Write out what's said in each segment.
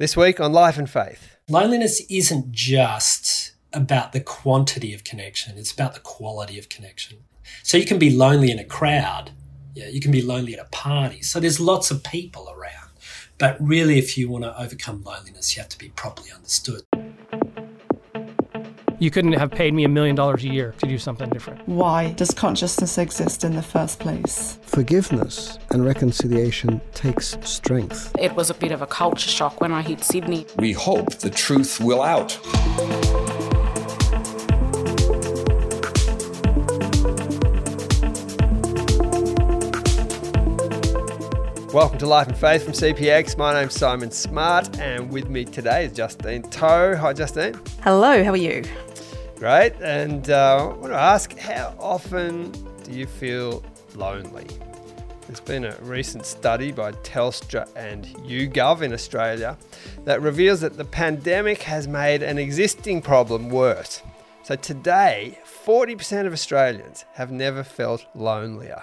This week on Life and Faith. Loneliness isn't just about the quantity of connection, it's about the quality of connection. So you can be lonely in a crowd, yeah, you can be lonely at a party. So there's lots of people around. But really, if you want to overcome loneliness, you have to be properly understood. You couldn't have paid me a million dollars a year to do something different. Why does consciousness exist in the first place? Forgiveness and reconciliation takes strength. It was a bit of a culture shock when I hit Sydney. We hope the truth will out. Welcome to Life and Faith from CPX. My name's Simon Smart, and with me today is Justine Toh. Hi, Justine. Hello, how are you? Great. And uh, I want to ask how often do you feel lonely? There's been a recent study by Telstra and YouGov in Australia that reveals that the pandemic has made an existing problem worse. So today, 40% of Australians have never felt lonelier.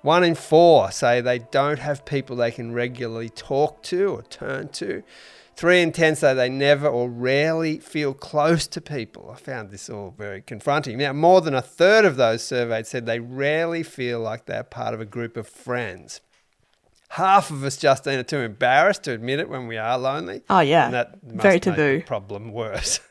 One in four say they don't have people they can regularly talk to or turn to. Three in ten say they never or rarely feel close to people. I found this all very confronting. Now, more than a third of those surveyed said they rarely feel like they're part of a group of friends. Half of us, Justine, are too embarrassed to admit it when we are lonely. Oh, yeah. And that Very taboo. the problem worse.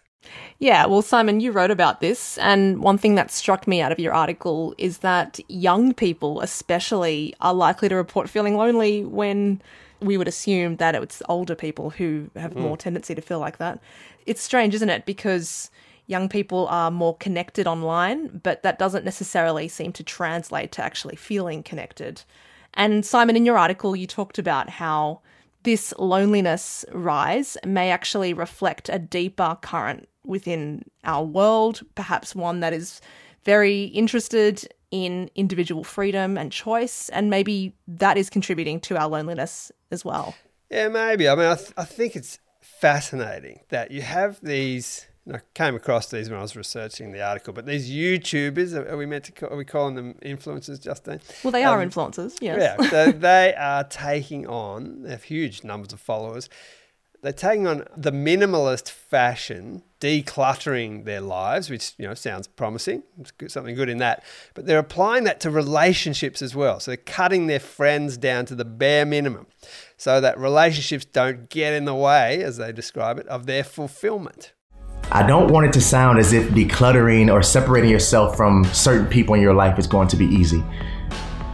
Yeah, well, Simon, you wrote about this, and one thing that struck me out of your article is that young people, especially, are likely to report feeling lonely when we would assume that it's older people who have hmm. more tendency to feel like that. It's strange, isn't it? Because young people are more connected online, but that doesn't necessarily seem to translate to actually feeling connected. And Simon, in your article, you talked about how this loneliness rise may actually reflect a deeper current within our world, perhaps one that is very interested in individual freedom and choice, and maybe that is contributing to our loneliness as well. Yeah, maybe. I mean, I, th- I think it's fascinating that you have these. and I came across these when I was researching the article, but these YouTubers are we meant to call, are we calling them influencers, Justine? Well, they are Um, influencers, yes. Yeah, so they are taking on. They have huge numbers of followers. They're taking on the minimalist fashion, decluttering their lives, which you know sounds promising. Something good in that, but they're applying that to relationships as well. So they're cutting their friends down to the bare minimum, so that relationships don't get in the way, as they describe it, of their fulfillment. I don't want it to sound as if decluttering or separating yourself from certain people in your life is going to be easy.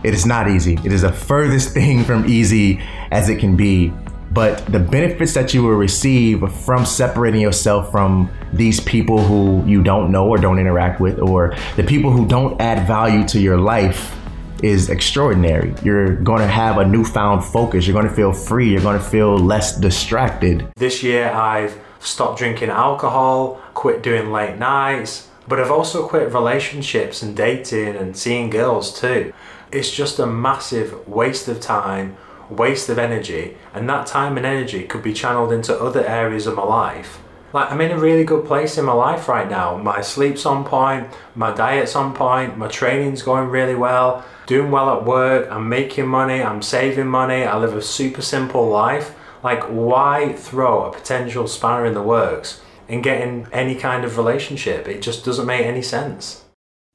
It is not easy. It is the furthest thing from easy as it can be. But the benefits that you will receive from separating yourself from these people who you don't know or don't interact with, or the people who don't add value to your life, is extraordinary. You're going to have a newfound focus. You're going to feel free. You're going to feel less distracted. This year I've stopped drinking alcohol, quit doing late nights, but I've also quit relationships and dating and seeing girls too. It's just a massive waste of time, waste of energy, and that time and energy could be channeled into other areas of my life. Like I'm in a really good place in my life right now. My sleep's on point, my diet's on point, my training's going really well, doing well at work, I'm making money, I'm saving money, I live a super simple life. Like why throw a potential spanner in the works and get in any kind of relationship? It just doesn't make any sense.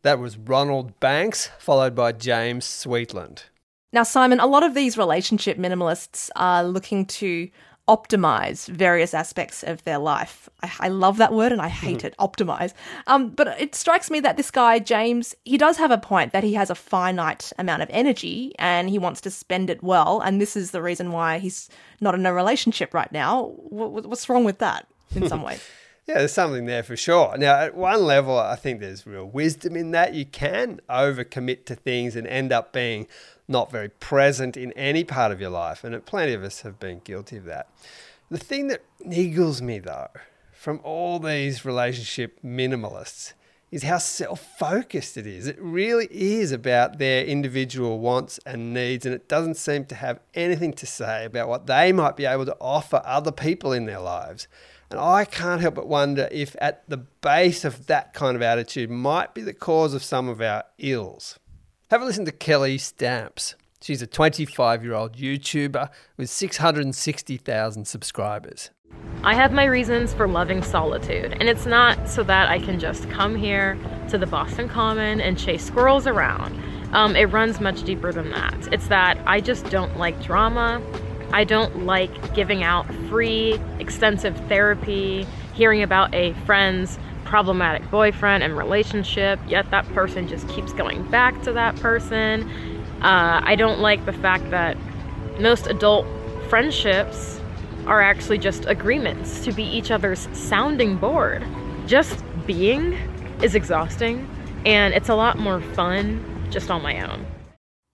That was Ronald Banks, followed by James Sweetland. Now, Simon, a lot of these relationship minimalists are looking to optimize various aspects of their life. I, I love that word and I hate it, optimize. Um, but it strikes me that this guy, James, he does have a point that he has a finite amount of energy and he wants to spend it well. And this is the reason why he's not in a relationship right now. Wh- What's wrong with that in some ways? Yeah, there's something there for sure. Now, at one level, I think there's real wisdom in that. You can overcommit to things and end up being not very present in any part of your life. And plenty of us have been guilty of that. The thing that niggles me, though, from all these relationship minimalists is how self focused it is. It really is about their individual wants and needs, and it doesn't seem to have anything to say about what they might be able to offer other people in their lives. And I can't help but wonder if at the base of that kind of attitude might be the cause of some of our ills. Have a listen to Kelly Stamps. She's a 25 year old YouTuber with 660,000 subscribers. I have my reasons for loving solitude, and it's not so that I can just come here to the Boston Common and chase squirrels around. Um, it runs much deeper than that. It's that I just don't like drama. I don't like giving out free, extensive therapy, hearing about a friend's problematic boyfriend and relationship, yet that person just keeps going back to that person. Uh, I don't like the fact that most adult friendships are actually just agreements to be each other's sounding board. Just being is exhausting, and it's a lot more fun just on my own.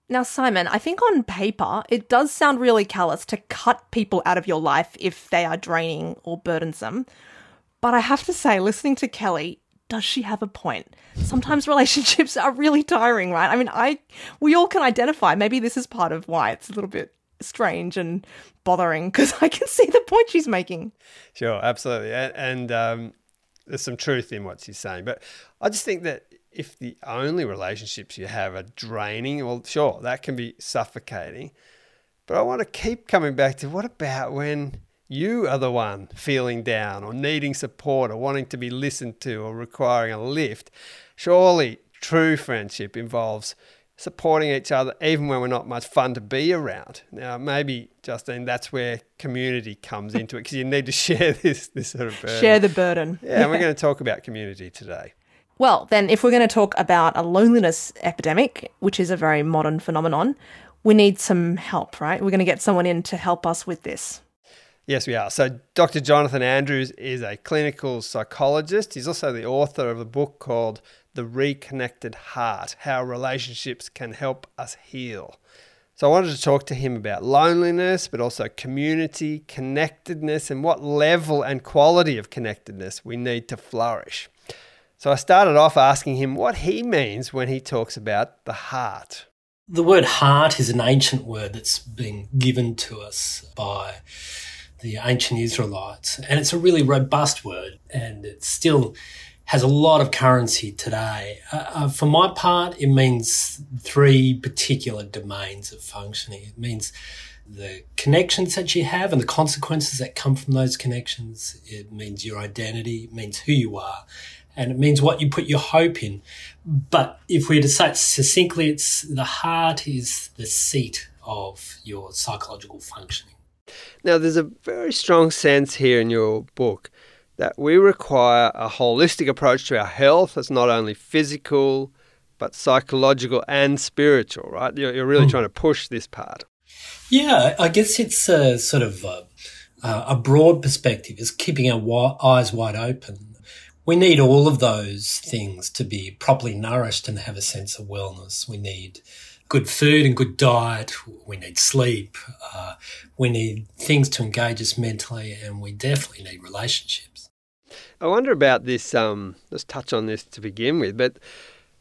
Now, Simon, I think on paper, it does sound really callous to cut people out of your life if they are draining or burdensome. But I have to say, listening to Kelly, does she have a point? Sometimes relationships are really tiring, right? I mean, I we all can identify. Maybe this is part of why it's a little bit strange and bothering because I can see the point she's making. Sure, absolutely, and, and um, there's some truth in what she's saying. But I just think that if the only relationships you have are draining, well, sure, that can be suffocating. But I want to keep coming back to what about when you are the one feeling down or needing support or wanting to be listened to or requiring a lift? Surely true friendship involves supporting each other even when we're not much fun to be around. Now, maybe, Justine, that's where community comes into it because you need to share this, this sort of burden. Share the burden. Yeah, and we're going to talk about community today. Well, then, if we're going to talk about a loneliness epidemic, which is a very modern phenomenon, we need some help, right? We're going to get someone in to help us with this. Yes, we are. So, Dr. Jonathan Andrews is a clinical psychologist. He's also the author of a book called The Reconnected Heart How Relationships Can Help Us Heal. So, I wanted to talk to him about loneliness, but also community, connectedness, and what level and quality of connectedness we need to flourish. So I started off asking him what he means when he talks about the heart. The word heart is an ancient word that's been given to us by the ancient Israelites, and it's a really robust word, and it still has a lot of currency today. Uh, uh, for my part, it means three particular domains of functioning. It means the connections that you have and the consequences that come from those connections. It means your identity, it means who you are, and it means what you put your hope in. But if we were to say it succinctly, it's the heart is the seat of your psychological functioning. Now, there's a very strong sense here in your book that we require a holistic approach to our health. that's not only physical, but psychological and spiritual, right? You're, you're really mm. trying to push this part. Yeah, I guess it's a sort of a, a broad perspective, is keeping our eyes wide open we need all of those things to be properly nourished and have a sense of wellness. We need good food and good diet. We need sleep. Uh, we need things to engage us mentally, and we definitely need relationships. I wonder about this. Um, let's touch on this to begin with, but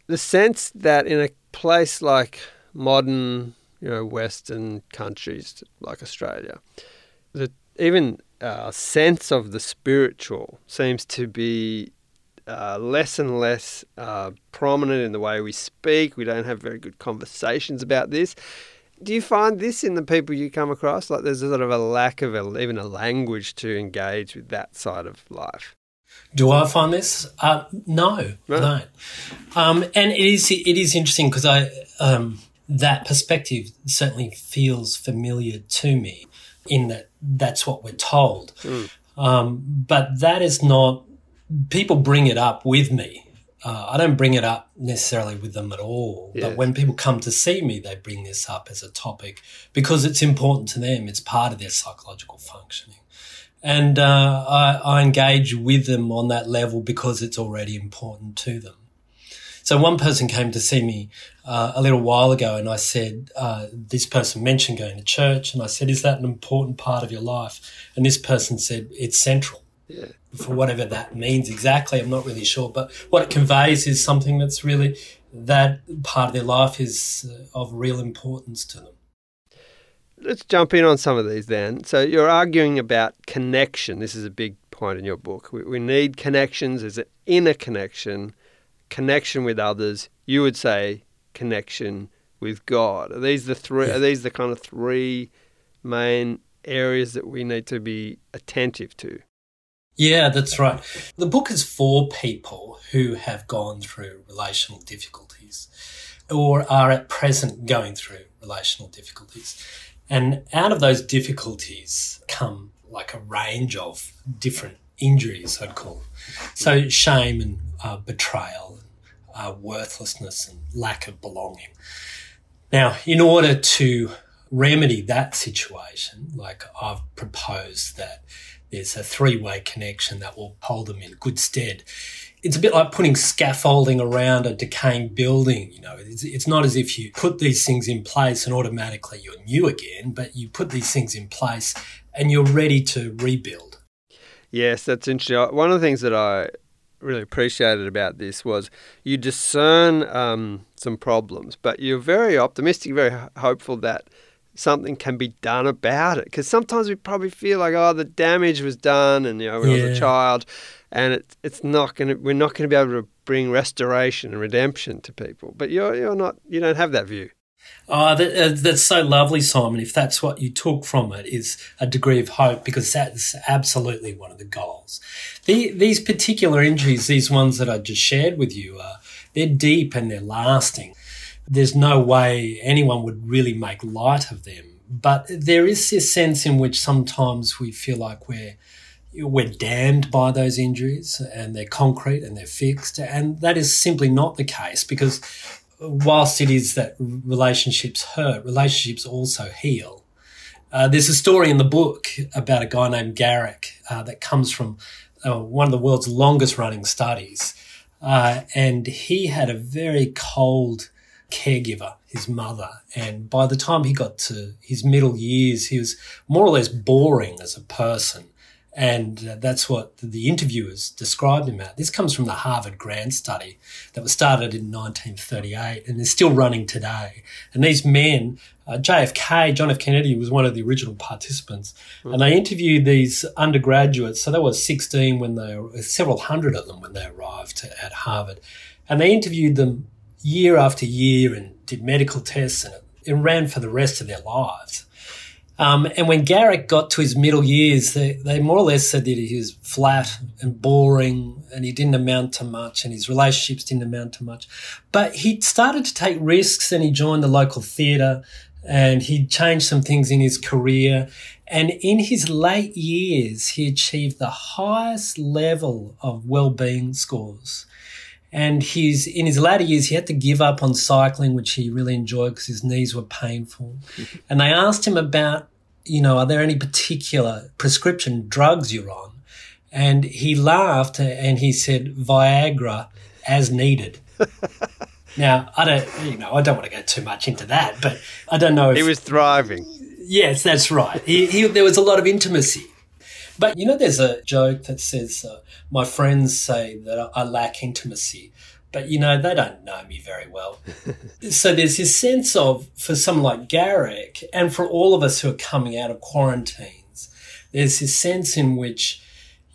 the sense that in a place like modern, you know, Western countries like Australia, that even uh, sense of the spiritual seems to be uh, less and less uh, prominent in the way we speak. We don't have very good conversations about this. Do you find this in the people you come across? Like there's a sort of a lack of a, even a language to engage with that side of life. Do I find this? Uh, no, no, I. Um, and it is it is interesting because I um, that perspective certainly feels familiar to me in that that's what we're told. Mm. Um, but that is not, people bring it up with me. Uh, I don't bring it up necessarily with them at all. But when people come to see me, they bring this up as a topic because it's important to them. It's part of their psychological functioning. And uh, I, I engage with them on that level because it's already important to them. So one person came to see me uh, a little while ago, and I said, uh, "This person mentioned going to church," and I said, "Is that an important part of your life?" And this person said, "It's central." Yeah. For whatever that means exactly, I'm not really sure, but what it conveys is something that's really that part of their life is uh, of real importance to them. Let's jump in on some of these then. So you're arguing about connection. This is a big point in your book. We, we need connections. There's an inner connection connection with others, you would say connection with God? Are these the three? Yeah. Are these the kind of three main areas that we need to be attentive to? Yeah, that's right. The book is for people who have gone through relational difficulties or are at present going through relational difficulties. And out of those difficulties come like a range of different injuries, I'd call. Them. So shame and uh, betrayal, and, uh, worthlessness and lack of belonging. Now, in order to remedy that situation, like I've proposed that there's a three way connection that will hold them in good stead. It's a bit like putting scaffolding around a decaying building. You know, it's, it's not as if you put these things in place and automatically you're new again, but you put these things in place and you're ready to rebuild. Yes, that's interesting. One of the things that I really appreciated about this was you discern um, some problems, but you're very optimistic, very hopeful that something can be done about it. Because sometimes we probably feel like, oh, the damage was done, and you know, when yeah. I was a child, and it, it's not going to, we're not going to be able to bring restoration and redemption to people. But you're you're not, you don't have that view. Oh, that, uh, that's so lovely, Simon. If that's what you took from it, is a degree of hope, because that's absolutely one of the goals. The, these particular injuries, these ones that I just shared with you, uh, they're deep and they're lasting there's no way anyone would really make light of them. But there is this sense in which sometimes we feel like we're we're damned by those injuries and they're concrete and they're fixed. And that is simply not the case because whilst it is that relationships hurt, relationships also heal. Uh, there's a story in the book about a guy named Garrick uh, that comes from uh, one of the world's longest running studies. Uh, and he had a very cold caregiver, his mother. And by the time he got to his middle years, he was more or less boring as a person. And uh, that's what the interviewers described him at. This comes from the Harvard Grant Study that was started in 1938 and is still running today. And these men, uh, JFK, John F. Kennedy was one of the original participants. Mm-hmm. And they interviewed these undergraduates. So they were 16 when they several hundred of them when they arrived at Harvard. And they interviewed them year after year and did medical tests and it, ran for the rest of their lives. Um, and when Garrick got to his middle years, they, they more or less said that he was flat and boring and he didn't amount to much and his relationships didn't amount to much. But he started to take risks and he joined the local theatre and he changed some things in his career. And in his late years, he achieved the highest level of well-being scores and he's in his latter years, he had to give up on cycling, which he really enjoyed because his knees were painful. and they asked him about, you know, are there any particular prescription drugs you're on? And he laughed and he said, Viagra as needed. now, I don't, you know, I don't want to go too much into that, but I don't know if. He was thriving. Yes, that's right. He, he, there was a lot of intimacy. But you know, there's a joke that says, uh, My friends say that I lack intimacy, but you know, they don't know me very well. so there's this sense of, for someone like Garrick, and for all of us who are coming out of quarantines, there's this sense in which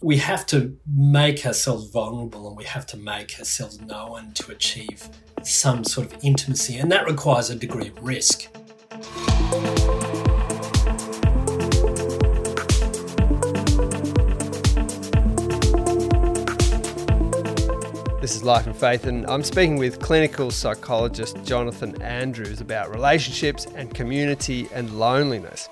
we have to make ourselves vulnerable and we have to make ourselves known to achieve some sort of intimacy, and that requires a degree of risk. This is Life and Faith, and I'm speaking with clinical psychologist Jonathan Andrews about relationships and community and loneliness.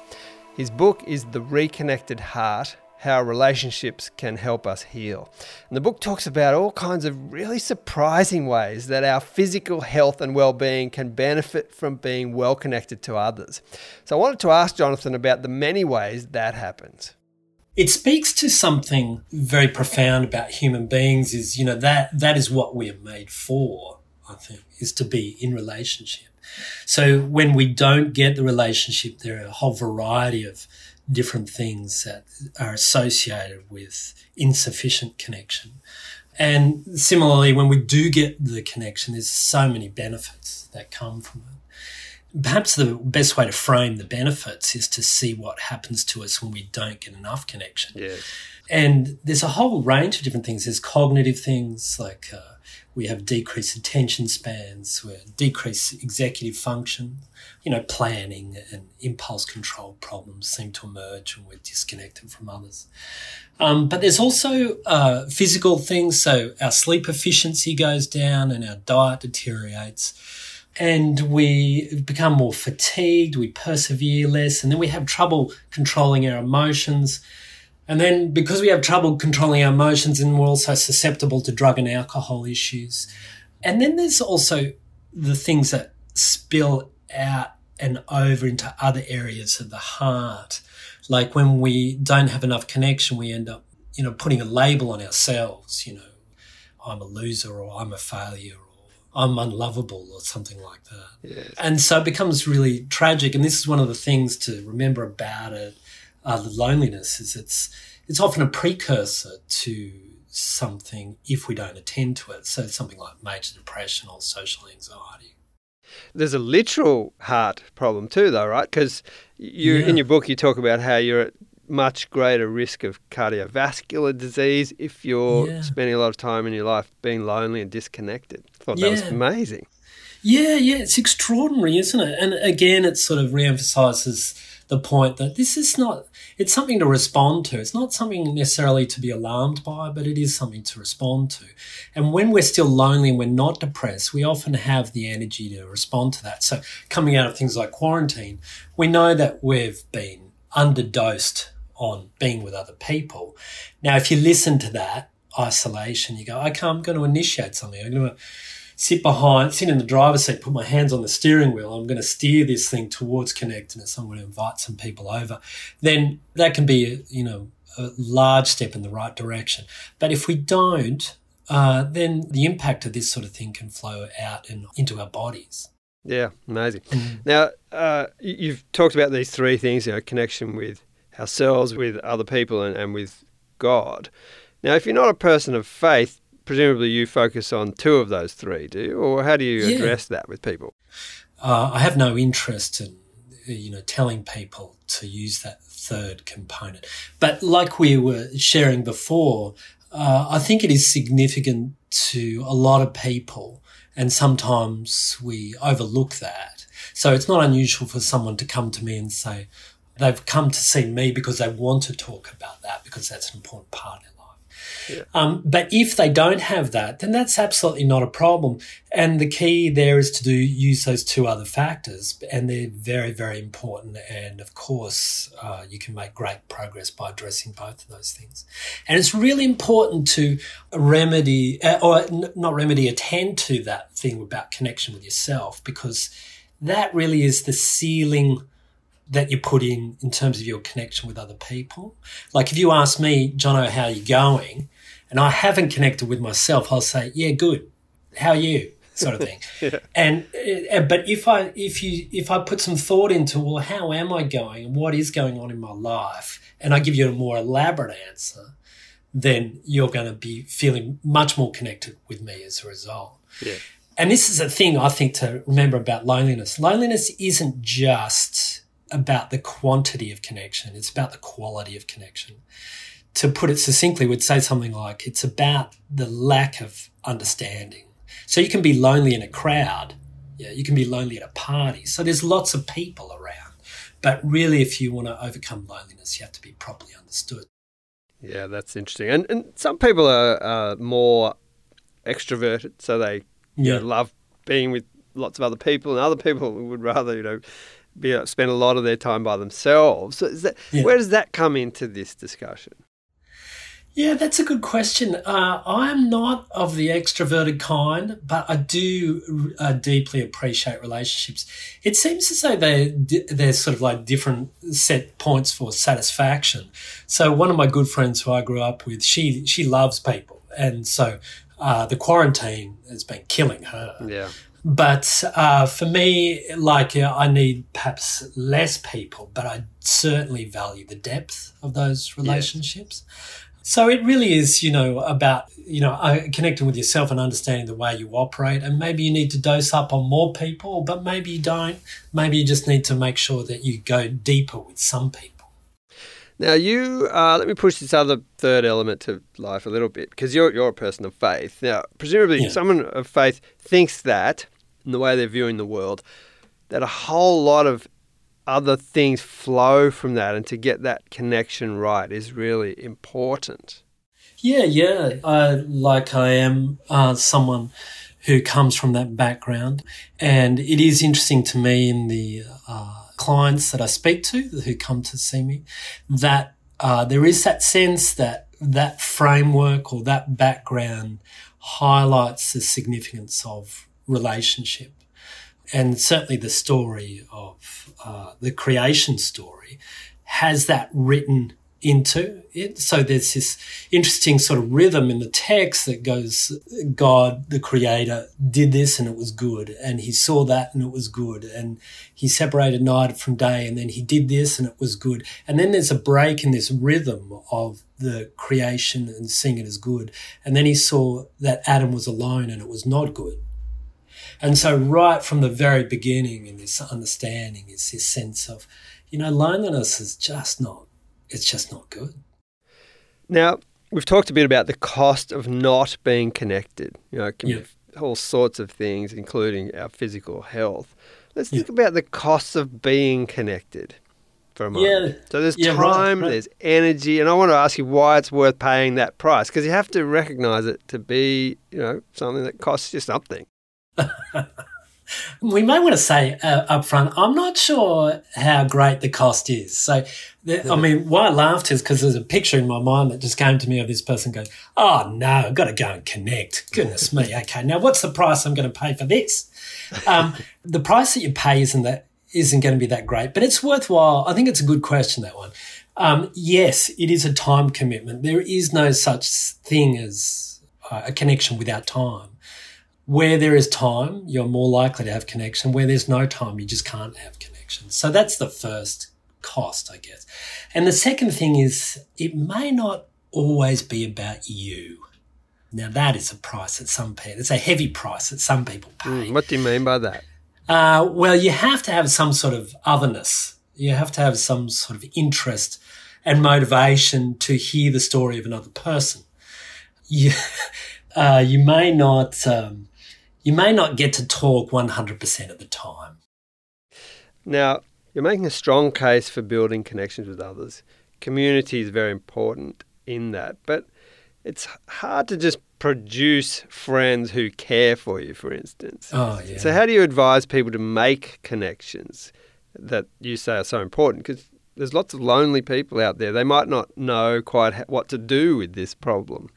His book is The Reconnected Heart How Relationships Can Help Us Heal. And the book talks about all kinds of really surprising ways that our physical health and well being can benefit from being well connected to others. So I wanted to ask Jonathan about the many ways that happens it speaks to something very profound about human beings is you know that that is what we are made for i think is to be in relationship. So when we don't get the relationship there are a whole variety of different things that are associated with insufficient connection. And similarly when we do get the connection there's so many benefits that come from it perhaps the best way to frame the benefits is to see what happens to us when we don't get enough connection. Yes. And there's a whole range of different things. There's cognitive things like uh, we have decreased attention spans, we decreased executive function, you know, planning and impulse control problems seem to emerge when we're disconnected from others. Um, but there's also uh, physical things. So our sleep efficiency goes down and our diet deteriorates and we become more fatigued, we persevere less, and then we have trouble controlling our emotions. And then because we have trouble controlling our emotions, and we're also susceptible to drug and alcohol issues. And then there's also the things that spill out and over into other areas of the heart. Like when we don't have enough connection, we end up, you know, putting a label on ourselves, you know, I'm a loser or I'm a failure I'm unlovable or something like that. Yes. And so it becomes really tragic. And this is one of the things to remember about it, uh, the loneliness is it's it's often a precursor to something if we don't attend to it. So something like major depression or social anxiety. There's a literal heart problem too, though, right? Because you Yeah. in your book you talk about how you're at much greater risk of cardiovascular disease if you're Yeah. spending a lot of time in your life being lonely and disconnected. I thought that was amazing. Yeah, yeah, it's extraordinary, isn't it? And again, it sort of reemphasizes the point that this is not, it's something to respond to. It's not something necessarily to be alarmed by, but it is something to respond to. And when we're still lonely and we're not depressed, we often have the energy to respond to that. So coming out of things like quarantine, we know that we've been underdosed on being with other people. Now, if you listen to that isolation, you go, okay, I'm going to initiate something. I'm going to sit behind, sit in the driver's seat, put my hands on the steering wheel. I'm going to steer this thing towards connectedness. I'm going to invite some people over. Then that can be, you know, a large step in the right direction. But if we don't, uh, then the impact of this sort of thing can flow out and into our bodies. Yeah, amazing. Mm. Now, uh, you- you've talked about these three things, you know, connection with ourselves, with other people, and, and with God. Now, if you're not a person of faith, presumably you focus on two of those three, do you? Or how do you Yeah. address that with people? Uh, I have no interest in, you know, telling people to use that third component. But like we were sharing before, uh, I think it is significant to a lot of people, and sometimes we overlook that. So it's not unusual for someone to come to me and say they've come to see me because they want to talk about that because that's an important part of their life. Um, but if they don't have that, then that's absolutely not a problem. And the key there is to do use those two other factors, and they're very, very important. And of course, uh, you can make great progress by addressing both of those things. And it's really important to remedy, uh, or n- not remedy, attend to that thing about connection with yourself, because that really is the ceiling that you put in in terms of your connection with other people. Like if you ask me, Jono, how are you going? And I haven't connected with myself, I'll say, yeah, good. How are you? Sort of thing. And uh, but if I if you if I put some thought into well, how am I going and what is going on in my life, and I give you a more elaborate answer, then you're going to be feeling much more connected with me as a result. Yeah. And this is a thing I think to remember about loneliness. Loneliness isn't just about the quantity of connection, it's about the quality of connection. To put it succinctly, we'd say something like it's about the lack of understanding. So you can be lonely in a crowd, yeah, you can be lonely at a party. So there's lots of people around. But really, if you want to overcome loneliness, you have to be properly understood. Yeah, that's interesting. And and some people are uh, more extroverted, so they you know, Yeah. love being with lots of other people, and other people would rather you know be spend a lot of their time by themselves. So is that Yeah. where does that come into this discussion? Yeah, that's a good question. Uh, I'm not of the extroverted kind, but I do uh, deeply appreciate relationships. It seems as though they they're sort of like different set points for satisfaction. So one of my good friends who I grew up with, she she loves people, and so uh, the quarantine has been killing her. Yeah. But uh, for me, like uh, I need perhaps less people, but I certainly value the depth of those relationships. So it really is, you know, about, you know, uh, connecting with yourself and understanding the way you operate. And maybe you need to dose up on more people, but maybe you don't. Maybe you just need to make sure that you go deeper with some people. Now, you uh, let me push this other third element to life a little bit because you're you're a person of faith. Now, presumably, Yeah. someone of faith thinks that in the way they're viewing the world, that a whole lot of other things flow from that, and to get that connection right is really important. Yeah, yeah. I, like I am uh, someone who comes from that background. And it is interesting to me in the uh, clients that I speak to who come to see me that uh, there is that sense that that framework or that background highlights the significance of relationship. And certainly the story of uh, the creation story has that written into it. So there's this interesting sort of rhythm in the text that goes, God, the creator, did this and it was good. And he saw that and it was good. And he separated night from day and then he did this and it was good. And then there's a break in this rhythm of the creation and seeing it as good. And then he saw that Adam was alone and it was not good. And so, right from the very beginning, in this understanding, is this sense of, you know, loneliness is just not, it's just not good. Now, we've talked a bit about the cost of not being connected. You know, Yeah. all sorts of things, including our physical health. Let's think about the costs of being connected for a moment. Yeah. So there's Yeah, right, time, right. there's energy, and I want to ask you why it's worth paying that price because you have to recognize it to be, you know, something that costs you something. We may want to say uh, up front, I'm not sure how great the cost is. So, the, I mean, why I laughed is because there's a picture in my mind that just came to me of this person going, Oh no, I've got to go and connect. Goodness me. Okay. Now what's the price I'm going to pay for this? Um, the price that you pay isn't that, isn't going to be that great, but it's worthwhile. I think it's a good question, that one. Um, yes, it is a time commitment. There is no such thing as uh, a connection without time. Where there is time, you're more likely to have connection. Where there's no time, you just can't have connection. So that's the first cost, I guess. And the second thing is it may not always be about you. Now that is a price that some people, it's a heavy price that some people pay. Mm, what do you mean by that? Uh, well, you have to have some sort of otherness. You have to have some sort of interest and motivation to hear the story of another person. You, uh, you may not, um, you may not get to talk 100% of the time. Now, you're making a strong case for building connections with others. Community is very important in that, but it's hard to just produce friends who care for you, for instance. Oh, yeah. So, how do you advise people to make connections that you say are so important? Because there's lots of lonely people out there. They might not know quite what to do with this problem.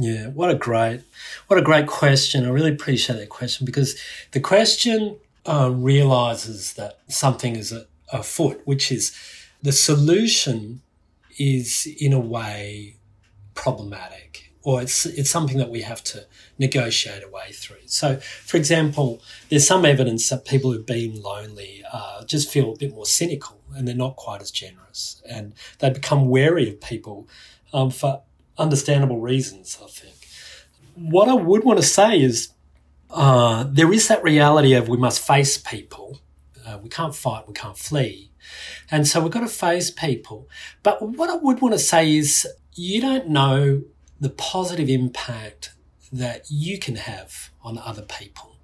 Yeah, what a great, what a great question. I really appreciate that question because the question uh, realizes that something is a- afoot, which is the solution is in a way problematic, or it's it's something that we have to negotiate a way through. So, for example, there's some evidence that people who've been lonely uh, just feel a bit more cynical and they're not quite as generous, and they become wary of people um, for understandable reasons. I think. What I would want to say is uh, there is that reality of we must face people. Uh, we can't fight, we can't flee. And so we've got to face people. But what I would want to say is you don't know the positive impact that you can have on other people.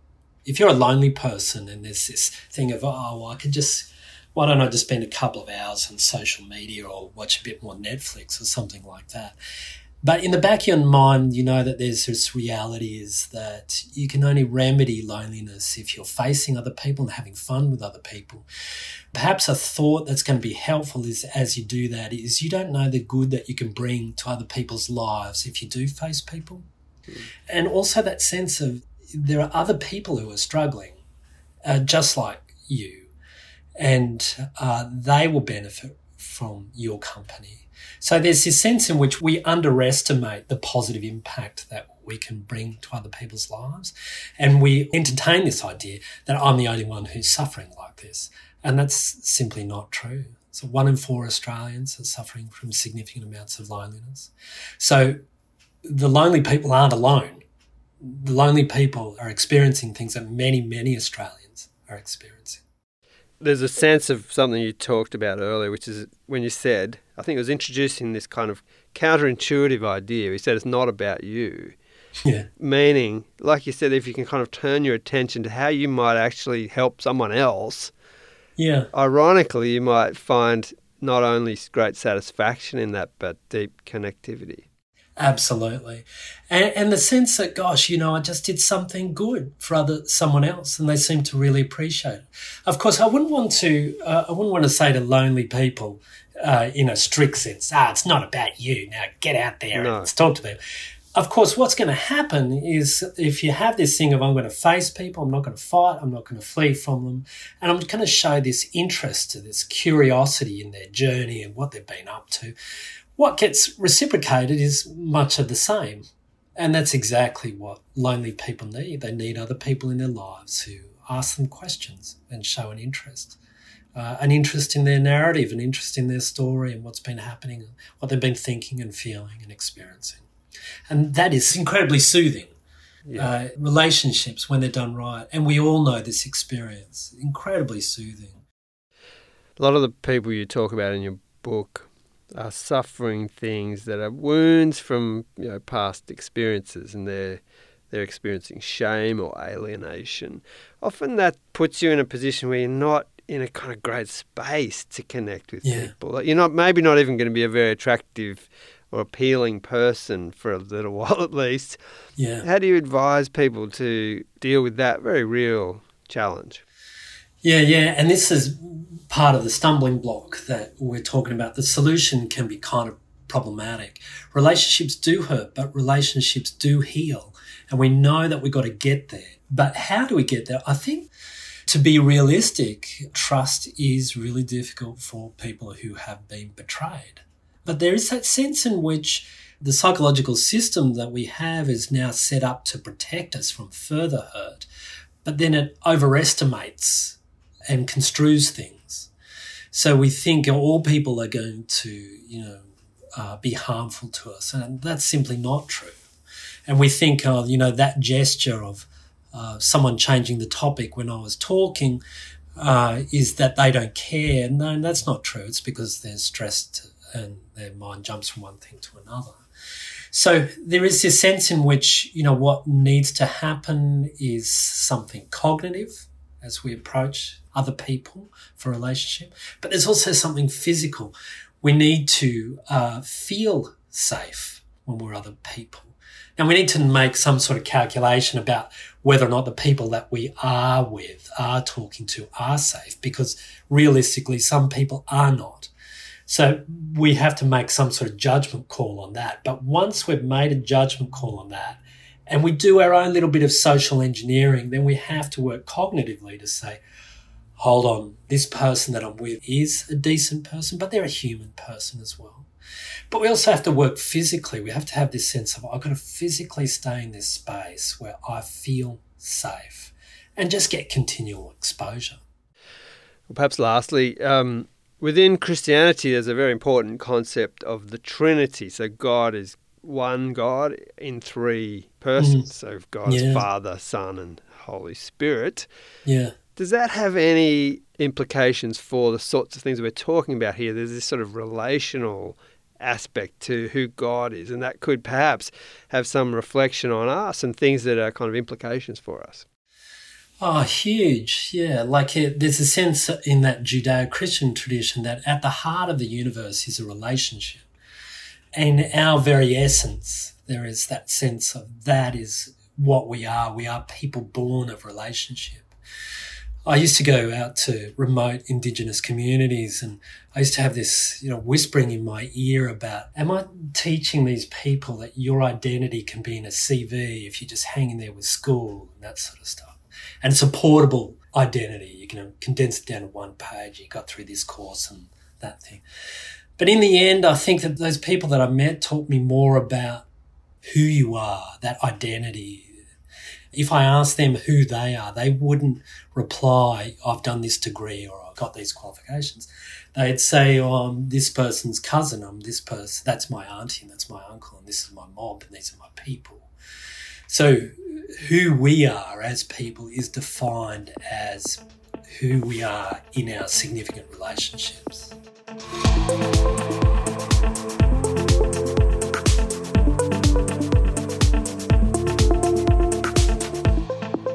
If you're a lonely person and there's this thing of, oh, well, I could just, why don't I just spend a couple of hours on social media or watch a bit more Netflix or something like that? But in the back of your mind, you know that there's this reality is that you can only remedy loneliness if you're facing other people and having fun with other people. Perhaps a thought that's going to be helpful is as you do that is you don't know the good that you can bring to other people's lives if you do face people. And also that sense of there are other people who are struggling, uh, just like you, and uh, they will benefit from your company. So there's this sense in which we underestimate the positive impact that we can bring to other people's lives. And we entertain this idea that I'm the only one who's suffering like this. And that's simply not true. So one in four Australians are suffering from significant amounts of loneliness. So the lonely people aren't alone. The lonely people are experiencing things that many, many Australians are experiencing. There's a sense of something you talked about earlier, which is when you said, I think it was introducing this kind of counterintuitive idea. He said it's not about you. Yeah. Meaning, like you said, if you can kind of turn your attention to how you might actually help someone else, yeah. Ironically, you might find not only great satisfaction in that, but deep connectivity. Absolutely, and, and the sense that, gosh, you know, I just did something good for other someone else, and they seem to really appreciate it. Of course, I wouldn't want to. Uh, I wouldn't want to say to lonely people, uh, in a strict sense, ah, it's not about you. Now get out there no. and let's talk to them of course, what's going to happen is if you have this thing of I'm going to face people, I'm not going to fight, I'm not going to flee from them, and I'm going to show this interest, to this curiosity in their journey and what they've been up to, what gets reciprocated is much of the same. And that's exactly what lonely people need. They need other people in their lives who ask them questions and show an interest. Uh, an interest in their narrative, an interest in their story and what's been happening, what they've been thinking and feeling and experiencing. And that is incredibly soothing. Yeah. Uh, relationships, when they're done right. And we all know this experience, incredibly soothing. A lot of the people you talk about in your book are suffering things that are wounds from you know past experiences and they're they're experiencing shame or alienation. Often that puts you in a position where you're not in a kind of great space to connect with yeah. people. You're not maybe not even going to be a very attractive or appealing person for a little while at least. Yeah. How do you advise people to deal with that very real challenge? Yeah, yeah. And this is part of the stumbling block that we're talking about. The solution can be kind of problematic. Relationships do hurt, but relationships do heal. And we know that we've got to get there. But how do we get there? I think to be realistic, trust is really difficult for people who have been betrayed. But there is that sense in which the psychological system that we have is now set up to protect us from further hurt, but then it overestimates and construes things. So we think all people are going to, you know, uh, be harmful to us, and that's simply not true. And we think, oh, you know, that gesture of uh, someone changing the topic when I was talking uh, is that they don't care. No, that's not true. It's because they're stressed and their mind jumps from one thing to another. So there is this sense in which, you know, what needs to happen is something cognitive as we approach other people for relationship, but there's also something physical. We need to uh, feel safe when we're other people. And we need to make some sort of calculation about whether or not the people that we are with, are talking to, are safe, because realistically, some people are not. So we have to make some sort of judgment call on that. But once we've made a judgment call on that, and we do our own little bit of social engineering, then we have to work cognitively to say, hold on, this person that I'm with is a decent person, but they're a human person as well. But we also have to work physically. We have to have this sense of, I've got to physically stay in this space where I feel safe and just get continual exposure. Well, perhaps lastly, um, within Christianity, there's a very important concept of the Trinity. So God is one God in three persons. Mm. So God's yeah. Father, Son, and Holy Spirit. Yeah. Does that have any implications for the sorts of things we're talking about here? There's this sort of relational aspect to who God is, and that could perhaps have some reflection on us and things that are kind of implications for us. Oh, huge. Yeah. Like it, there's a sense in that Judeo Christian tradition that at the heart of the universe is a relationship. In our very essence, there is that sense of that is what we are. We are people born of relationship. I used to go out to remote indigenous communities and I used to have this, you know, whispering in my ear about, am I teaching these people that your identity can be in a CV if you're just hanging there with school and that sort of stuff? and it's a portable identity. You can um, condense it down to one page. You got through this course and that thing. But in the end, I think that those people that I met taught me more about who you are, that identity. If I asked them who they are, they wouldn't reply, I've done this degree or I've got these qualifications. They'd say, oh, I'm this person's cousin, I'm this person, that's my auntie, and that's my uncle, and this is my mob, and these are my people. So, who we are as people is defined as who we are in our significant relationships.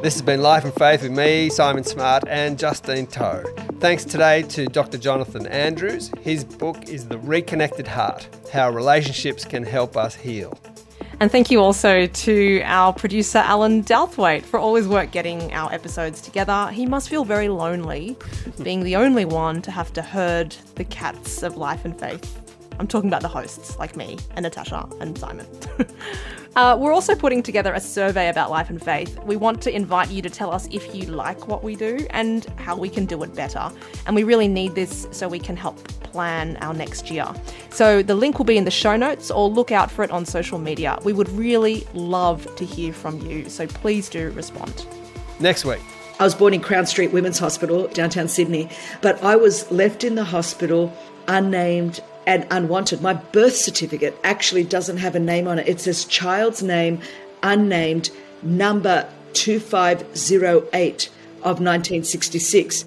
This has been Life and Faith with me, Simon Smart, and Justine Toh. Thanks today to Dr. Jonathan Andrews. His book is The Reconnected Heart How Relationships Can Help Us Heal. And thank you also to our producer, Alan Douthwaite, for all his work getting our episodes together. He must feel very lonely being the only one to have to herd the cats of life and faith. I'm talking about the hosts, like me and Natasha and Simon. uh, we're also putting together a survey about life and faith. We want to invite you to tell us if you like what we do and how we can do it better. And we really need this so we can help plan our next year. So the link will be in the show notes or look out for it on social media. We would really love to hear from you, so please do respond. Next week. I was born in Crown Street Women's Hospital, downtown Sydney, but I was left in the hospital unnamed and unwanted. My birth certificate actually doesn't have a name on it. It says child's name, unnamed, number 2508 of 1966.